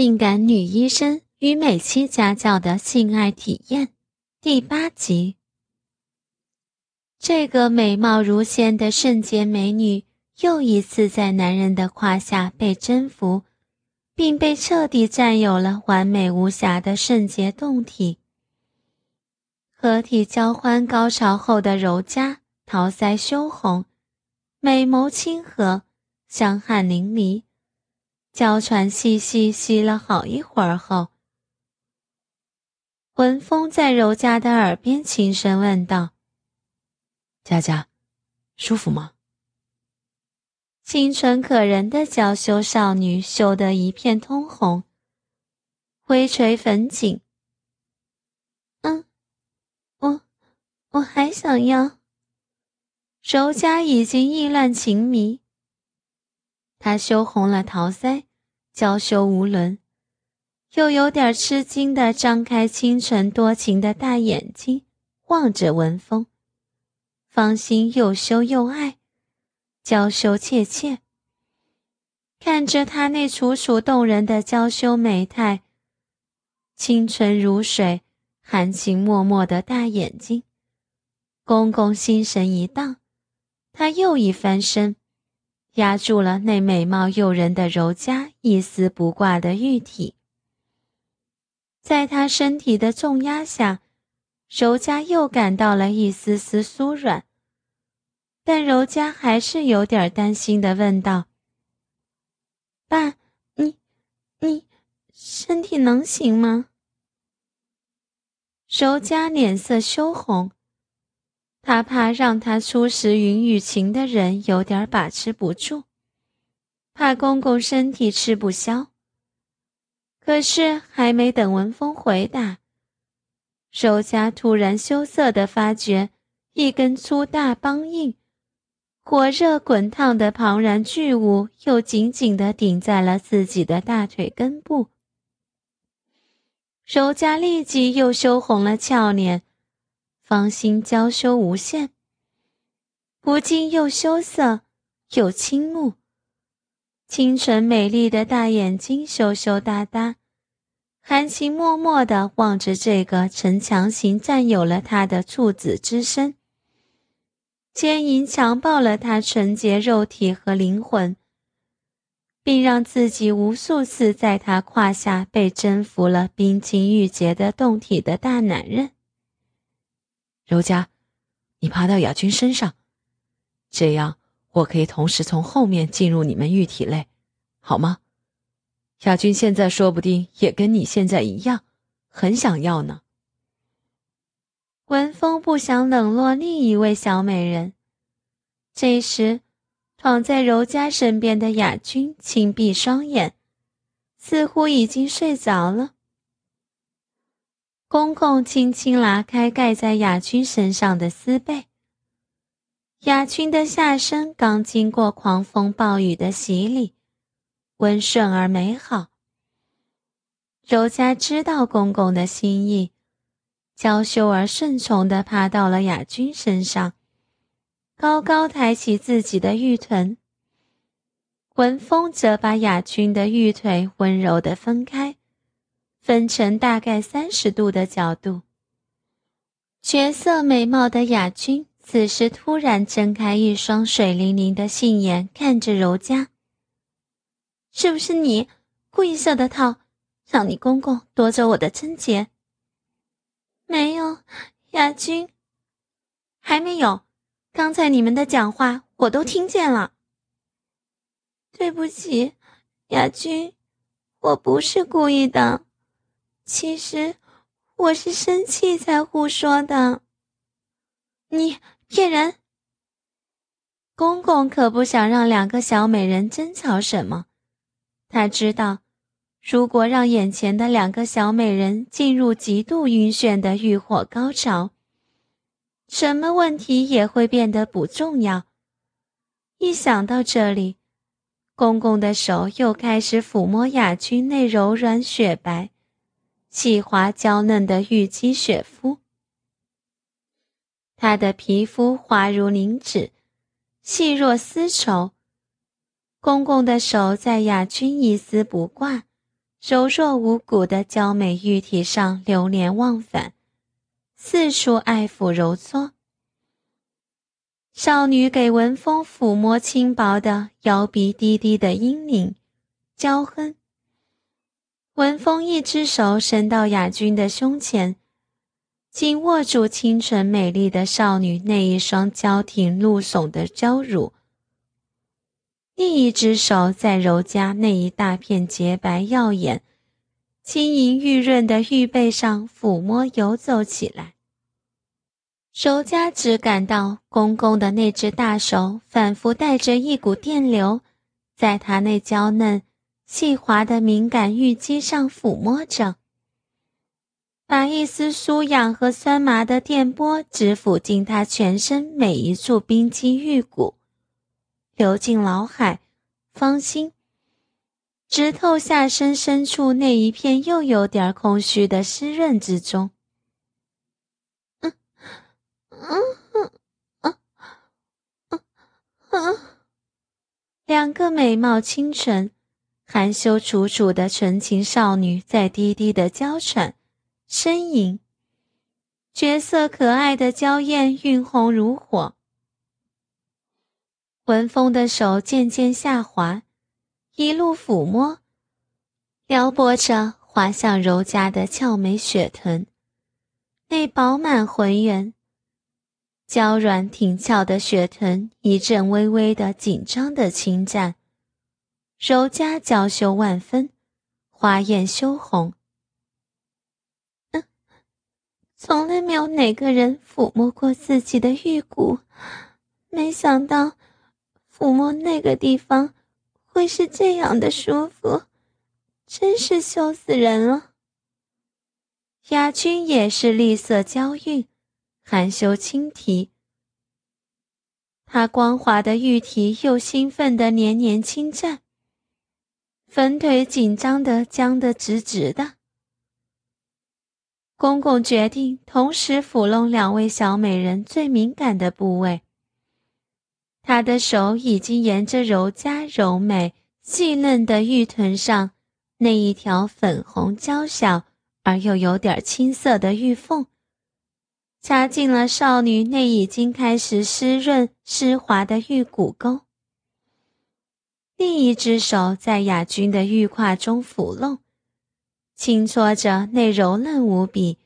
性感女医生与美妻家教的性爱体验，第八集。这个美貌如仙的圣洁美女又一次在男人的胯下被征服，并被彻底占有了完美无瑕的圣洁胴体。合体交欢高潮后的柔嘉，桃腮羞红，美眸清和，香汗淋漓。娇喘细细吸了好一会儿后，文峰在柔嘉的耳边轻声问道：“佳佳，舒服吗？”清纯可人的娇羞少女羞得一片通红，微垂粉颈。嗯，我我还想要。柔嘉已经意乱情迷，她羞红了桃腮。娇羞无伦，又有点吃惊的张开清纯多情的大眼睛，望着文峰，芳心又羞又爱，娇羞怯怯。看着他那楚楚动人的娇羞美态，清纯如水、含情脉脉的大眼睛，公公心神一荡，他又一翻身。压住了那美貌诱人的柔嘉一丝不挂的玉体，在他身体的重压下，柔嘉又感到了一丝丝酥软，但柔嘉还是有点担心的问道：“爸，你，你身体能行吗？”柔嘉脸色羞红。他怕让他初识云雨情的人有点把持不住，怕公公身体吃不消。可是还没等文峰回答，柔嘉突然羞涩的发觉，一根粗大梆硬、火热滚烫的庞然巨物又紧紧地顶在了自己的大腿根部。柔嘉立即又羞红了俏脸。芳心娇羞无限，不禁又羞涩又倾慕，清纯美丽的大眼睛羞羞答答，含情脉脉地望着这个曾强行占有了他的处子之身，奸淫强暴了他纯洁肉体和灵魂，并让自己无数次在他胯下被征服了冰清玉洁的胴体的大男人。柔嘉，你爬到雅君身上，这样我可以同时从后面进入你们玉体内，好吗？雅君现在说不定也跟你现在一样，很想要呢。文峰不想冷落另一位小美人，这时，躺在柔嘉身边的雅君轻闭双眼，似乎已经睡着了。公公轻轻拉开盖在雅君身上的丝被。雅君的下身刚经过狂风暴雨的洗礼，温顺而美好。柔嘉知道公公的心意，娇羞而顺从地爬到了雅君身上，高高抬起自己的玉臀。文峰则把雅君的玉腿温柔地分开。分成大概三十度的角度。绝色美貌的雅君此时突然睁开一双水灵灵的杏眼，看着柔嘉：“是不是你故意设的套，让你公公夺走我的贞洁？”“没有，雅君，还没有。刚才你们的讲话我都听见了。”“对不起，雅君，我不是故意的。”其实我是生气才胡说的。你骗人！公公可不想让两个小美人争吵什么。他知道，如果让眼前的两个小美人进入极度晕眩的欲火高潮，什么问题也会变得不重要。一想到这里，公公的手又开始抚摸雅君那柔软雪白。细滑娇嫩的玉肌雪肤，她的皮肤滑如凝脂，细若丝绸。公公的手在雅君一丝不挂、柔弱无骨的娇美玉体上流连忘返，四处爱抚揉搓。少女给文风抚摸轻薄的摇鼻低低的阴领，娇哼。文风一只手伸到雅君的胸前，紧握住清纯美丽的少女那一双娇挺露耸的娇乳，另一只手在柔家那一大片洁白耀眼、轻盈玉润的玉背上抚摸游走起来。柔家只感到公公的那只大手仿佛带着一股电流，在他那娇嫩。细滑的敏感玉肌上抚摸着，把一丝酥痒和酸麻的电波直抚进他全身每一处冰肌玉骨，流进脑海、芳心，直透下身深处那一片又有点空虚的湿润之中。嗯嗯嗯嗯嗯，两个美貌清纯。含羞楚楚的纯情少女在低低的娇喘、呻吟，绝色可爱的娇艳晕红如火。文风的手渐渐下滑，一路抚摸，撩拨着滑向柔佳的俏美雪臀，那饱满浑圆、娇软挺翘的雪臀一阵微微的紧张的侵占。柔家娇羞万分，花艳羞红。从来没有哪个人抚摸过自己的玉骨，没想到抚摸那个地方会是这样的舒服，真是羞死人了。雅君也是丽色娇韵，含羞轻提，她光滑的玉体又兴奋的年年轻颤。粉腿紧张的僵得直直的。公公决定同时抚弄两位小美人最敏感的部位。他的手已经沿着柔佳柔美细嫩的玉臀上那一条粉红娇小而又有点青涩的玉缝，插进了少女那已经开始湿润湿滑的玉骨沟。另一只手在雅君的玉胯中抚弄，轻搓着那柔嫩无比、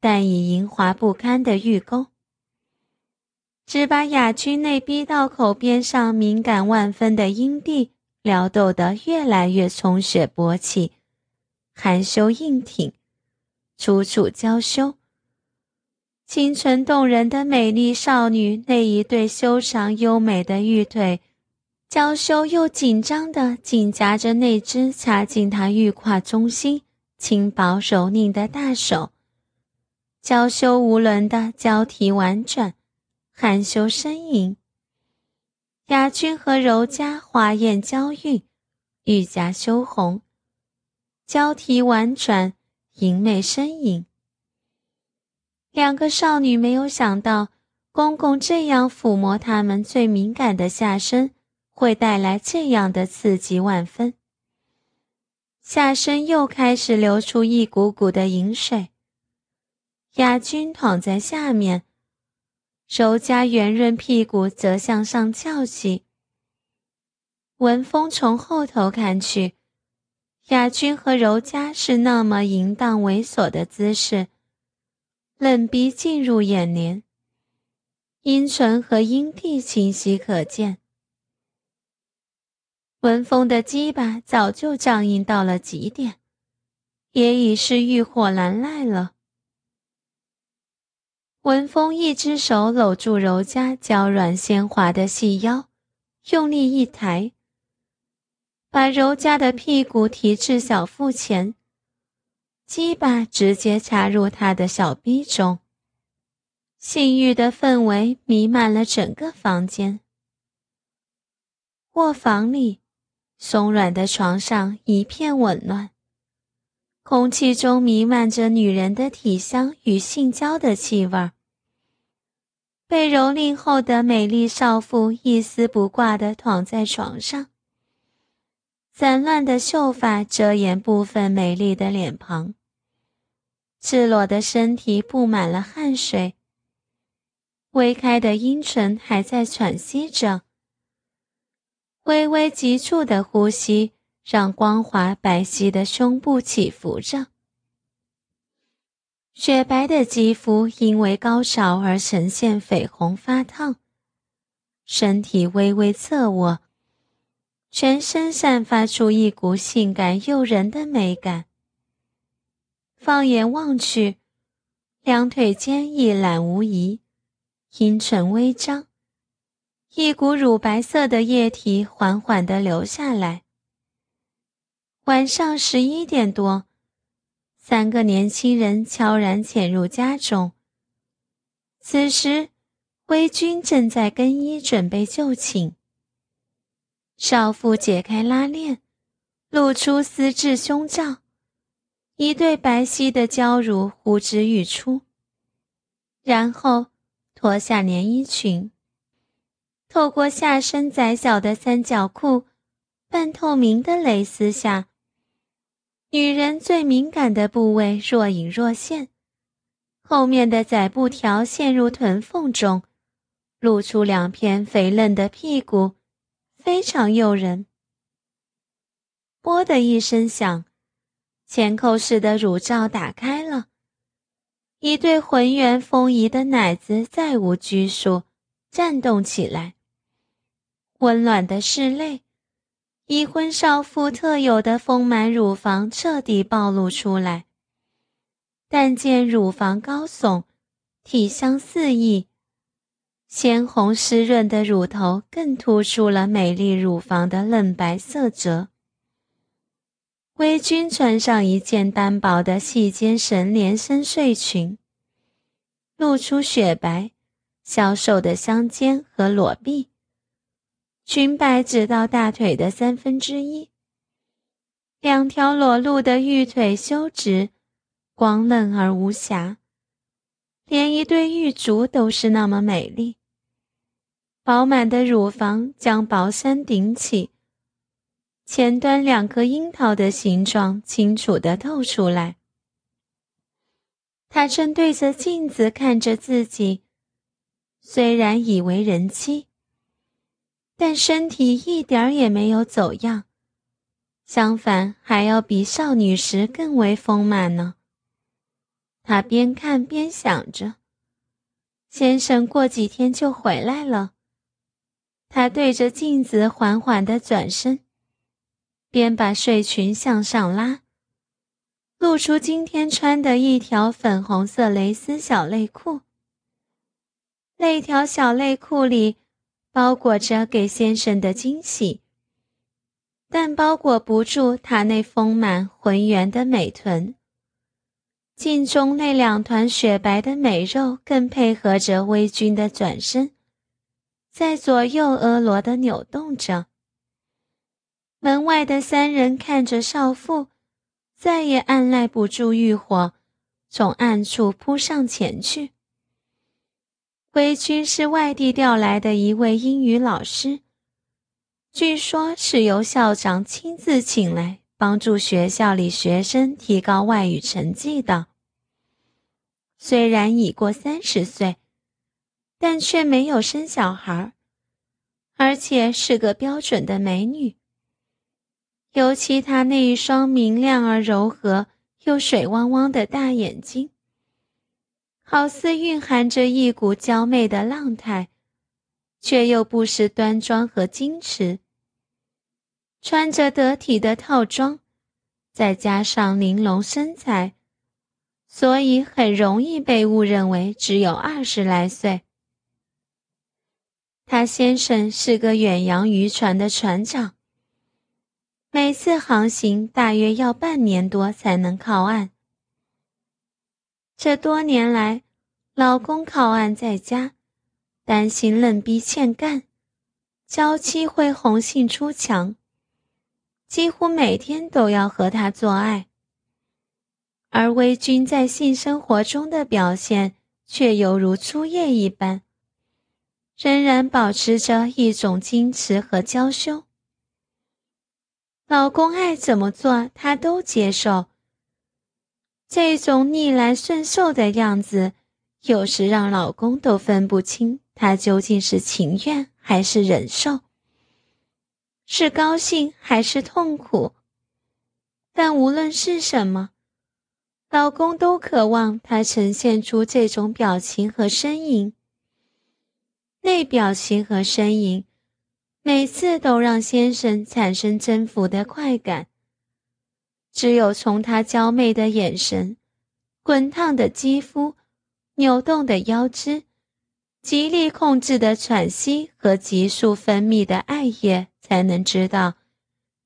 但已莹滑不堪的玉沟，只把雅君那逼到口边上敏感万分的阴蒂撩逗得越来越充血勃起，含羞硬挺，楚楚娇羞，清纯动人的美丽少女那一对修长优美的玉腿。娇羞又紧张的紧夹着那只插进他玉胯中心、轻薄柔腻的大手，娇羞无伦的交替婉转，含羞呻吟。雅君和柔嘉花艳娇韵，玉颊羞红，交替婉转，淫媚呻吟。两个少女没有想到，公公这样抚摸她们最敏感的下身。会带来这样的刺激万分，下身又开始流出一股股的饮水。雅君躺在下面，柔家圆润屁股则向上翘起。文风从后头看去，雅君和柔家是那么淫荡猥琐的姿势，冷鼻进入眼帘，阴唇和阴蒂清晰可见。文峰的鸡巴早就僵硬到了极点，也已是欲火难耐了。文峰一只手搂住柔嘉娇软纤滑的细腰，用力一抬，把柔嘉的屁股提至小腹前，鸡巴直接插入他的小逼中，性欲的氛围弥漫了整个房间。卧房里。松软的床上一片紊乱，空气中弥漫着女人的体香与性交的气味儿。被蹂躏后的美丽少妇一丝不挂地躺在床上，散乱的秀发遮掩部分美丽的脸庞，赤裸的身体布满了汗水，微开的阴唇还在喘息着，微微急促的呼吸让光滑白皙的胸部起伏着，雪白的肌肤因为高潮而呈现绯红发烫，身体微微侧卧。全身散发出一股性感诱人的美感。放眼望去，两腿间一览无遗，阴唇微张，一股乳白色的液体缓缓地流下来。晚上十一点多，三个年轻人悄然潜入家中。此时，微君正在更衣，准备就寝。少妇解开拉链，露出丝质胸罩，一对白皙的娇乳呼之欲出。然后脱下连衣裙，透过下身窄小的三角裤，半透明的蕾丝下，女人最敏感的部位若隐若现，后面的窄布条陷入臀缝中，露出两片肥嫩的屁股。非常诱人。啵的一声响，前扣式的乳罩打开了，一对浑圆丰腴的奶子再无拘束，颤动起来。温暖的室内，已婚少妇特有的丰满乳房彻底暴露出来。但见乳房高耸，体香四溢。鲜红湿润的乳头更突出了美丽乳房的嫩白色泽。微君穿上一件单薄的细肩绳连身睡裙，露出雪白、消瘦的香肩和裸臂，裙摆只到大腿的三分之一，两条裸露的玉腿修直，光嫩而无瑕，连一对玉足都是那么美丽。饱满的乳房将薄衫顶起，前端两颗樱桃的形状清楚地透出来。他正对着镜子看着自己，虽然已为人妻，但身体一点儿也没有走样，相反还要比少女时更为丰满呢。他边看边想着：“先生过几天就回来了。”他对着镜子缓缓地转身，边把睡裙向上拉，露出今天穿的一条粉红色蕾丝小内裤。那条小内裤里包裹着给先生的惊喜，但包裹不住他那丰满浑圆的美臀。镜中那两团雪白的美肉更配合着微君的转身。在左右婀娜的扭动着。门外的三人看着少妇，再也按耐不住欲火，从暗处扑上前去。微君是外地调来的一位英语老师，据说是由校长亲自请来帮助学校里学生提高外语成绩的。虽然已过三十岁。但却没有生小孩，而且是个标准的美女。尤其她那一双明亮而柔和又水汪汪的大眼睛，好似蕴含着一股娇媚的浪态，却又不失端庄和矜持。穿着得体的套装，再加上玲珑身材，所以很容易被误认为只有二十来岁。他先生是个远洋渔船的船长，每次航行大约要半年多才能靠岸。这多年来，老公靠岸在家，担心愣逼欠干，娇妻会红杏出墙，几乎每天都要和他做爱。而微君在性生活中的表现却犹如初夜一般。仍然保持着一种矜持和娇羞。老公爱怎么做，她都接受。这种逆来顺受的样子，有时让老公都分不清，她究竟是情愿还是忍受，是高兴还是痛苦。但无论是什么，老公都渴望她呈现出这种表情和身影。那表情和身影，每次都让先生产生征服的快感。只有从他娇媚的眼神、滚烫的肌肤、扭动的腰肢、极力控制的喘息和急速分泌的爱液，才能知道，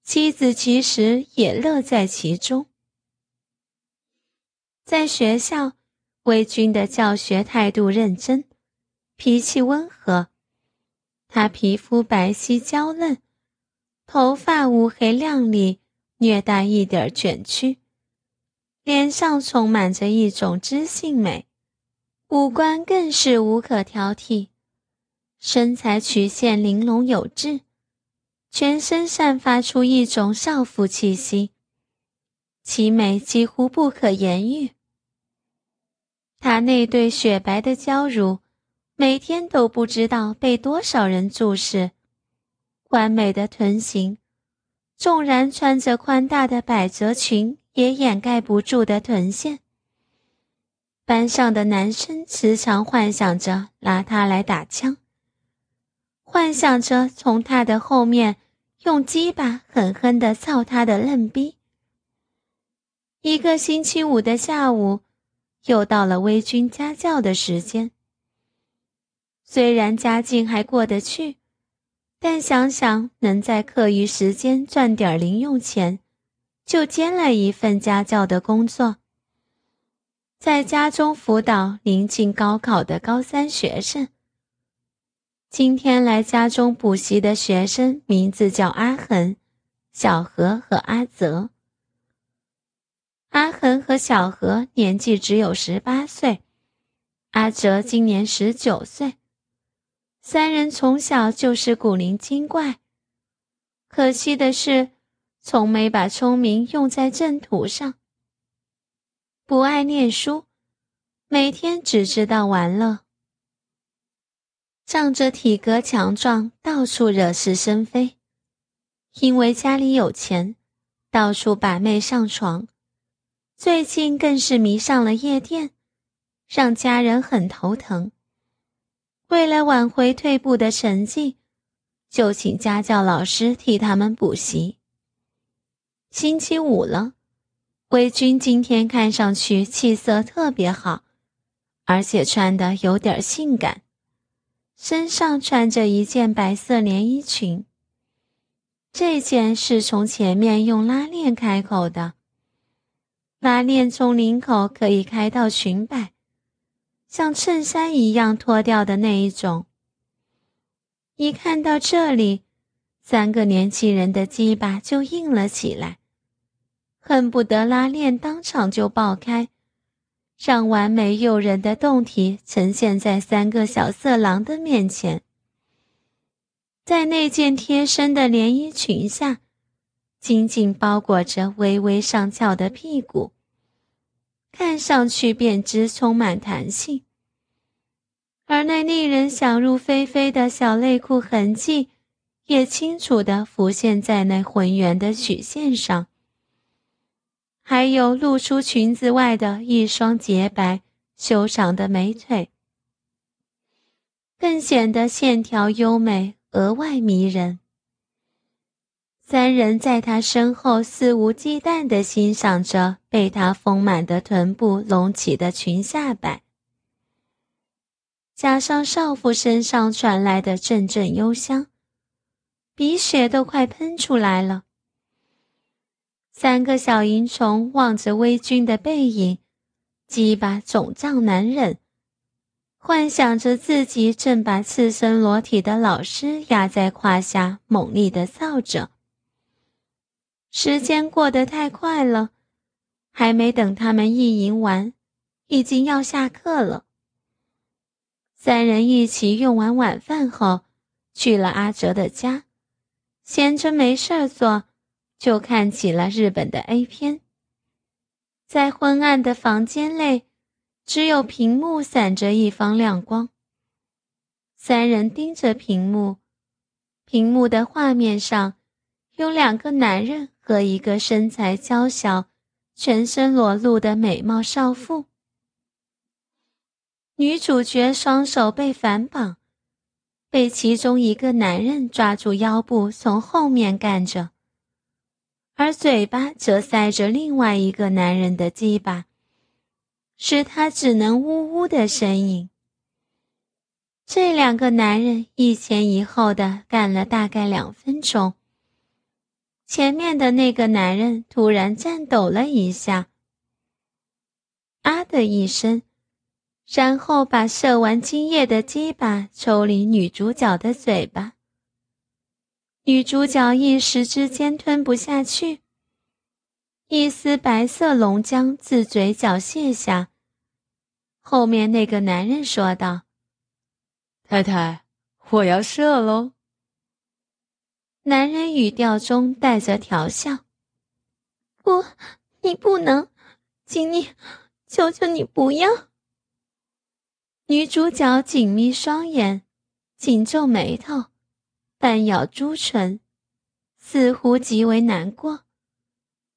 妻子其实也乐在其中。在学校，魏军的教学态度认真，脾气温和。他皮肤白皙娇嫩，头发乌黑亮丽。略带一点卷曲，脸上充满着一种知性美，五官更是无可挑剔，身材曲线玲珑有致，全身散发出一种少妇气息，其美几乎不可言喻。她那对雪白的娇乳，每天都不知道被多少人注视，完美的臀型。纵然穿着宽大的百褶裙，也掩盖不住的臀线。班上的男生时常幻想着拿她来打枪，幻想着从她的后面用鸡巴狠狠地操她的嫩逼。一个星期五的下午，又到了微军家教的时间。虽然家境还过得去。但想想能在课余时间赚点零用钱，就兼了一份家教的工作。在家中辅导临近高考的高三学生。今天来家中补习的学生名字叫阿恒、小何和阿泽。阿恒和小何年纪只有十八岁，阿哲今年十九岁。三人从小就是古灵精怪，可惜的是，从没把聪明用在正途上。不爱念书，每天只知道玩乐。仗着体格强壮，到处惹是生非。因为家里有钱，到处把妹上床。最近更是迷上了夜店，让家人很头疼。为了挽回退步的成绩，就请家教老师替他们补习。星期五了，魏军今天看上去气色特别好，而且穿的有点性感，身上穿着一件白色连衣裙。这件是从前面用拉链开口的，拉链从领口可以开到裙摆。像衬衫一样脱掉的那一种。一看到这里，三个年轻人的鸡巴就硬了起来，恨不得拉链当场就爆开，让完美诱人的胴体呈现在三个小色狼的面前。在那件贴身的连衣裙下，紧紧包裹着微微上翘的屁股。看上去便知充满弹性，而那令人想入非非的小内裤痕迹，也清楚地浮现在那浑圆的曲线上。还有露出裙子外的一双洁白修长的美腿，更显得线条优美，额外迷人。三人在他身后肆无忌惮地欣赏着被他丰满的臀部隆起的裙下摆，加上少妇身上传来的阵阵幽香，鼻血都快喷出来了。三个小淫虫望着微君的背影，鸡巴肿胀难忍，幻想着自己正把赤身裸体的老师压在胯下，猛力地扫着。时间过得太快了，还没等他们意淫完，已经要下课了。三人一起用完晚饭后，去了阿哲的家，闲着没事做，就看起了日本的 A 片。在昏暗的房间内，只有屏幕闪着一方亮光。三人盯着屏幕，屏幕的画面上有两个男人和一个身材娇小、全身裸露的美貌少妇。女主角双手被反绑，被其中一个男人抓住腰部，从后面干着。而嘴巴则塞着另外一个男人的鸡巴，使他只能呜呜的呻吟。这两个男人一前一后的干了大概两分钟。前面的那个男人突然颤抖了一下，啊的一声，然后把射完精液的鸡巴抽离女主角的嘴巴。女主角一时之间吞不下去，一丝白色龙浆自嘴角泻下。后面那个男人说道：“太太，我要射喽。”男人语调中带着调笑：“不，你不能，请你，求求你不要。”女主角紧眯双眼，紧皱眉头。半咬朱唇，似乎极为难过，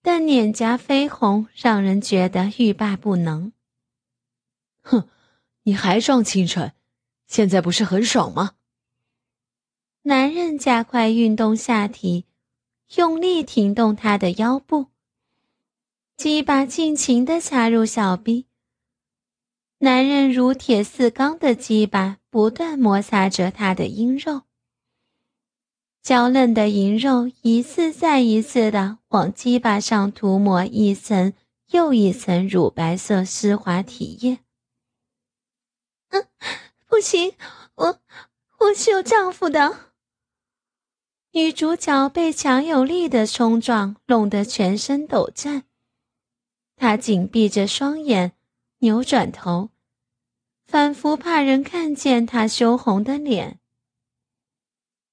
但脸颊绯红，让人觉得欲罢不能。哼，你还装清纯？现在不是很爽吗？男人加快运动下体，用力挺动他的腰部，鸡巴尽情的插入小臂。男人如铁似钢的鸡巴不断摩擦着他的阴肉。娇嫩的银肉一次再一次的往鸡巴上涂抹一层又一层乳白色丝滑体液。嗯，不行，我我是有丈夫的。女主角被强有力的冲撞弄得全身抖颤，她紧闭着双眼，扭转头，仿佛怕人看见她羞红的脸。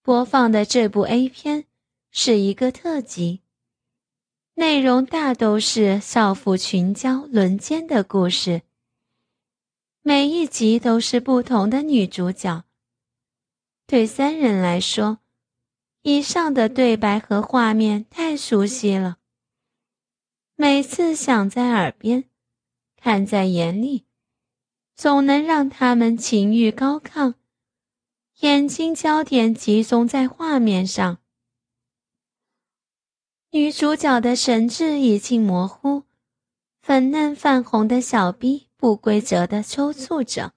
播放的这部 A 片是一个特辑，内容大都是少妇群交、轮奸的故事。每一集都是不同的女主角。对三人来说，以上的对白和画面太熟悉了，每次想在耳边，看在眼里，总能让他们情欲高亢。眼睛焦点集中在画面上，女主角的神志已经模糊，粉嫩泛红的小臂不规则的抽搐着。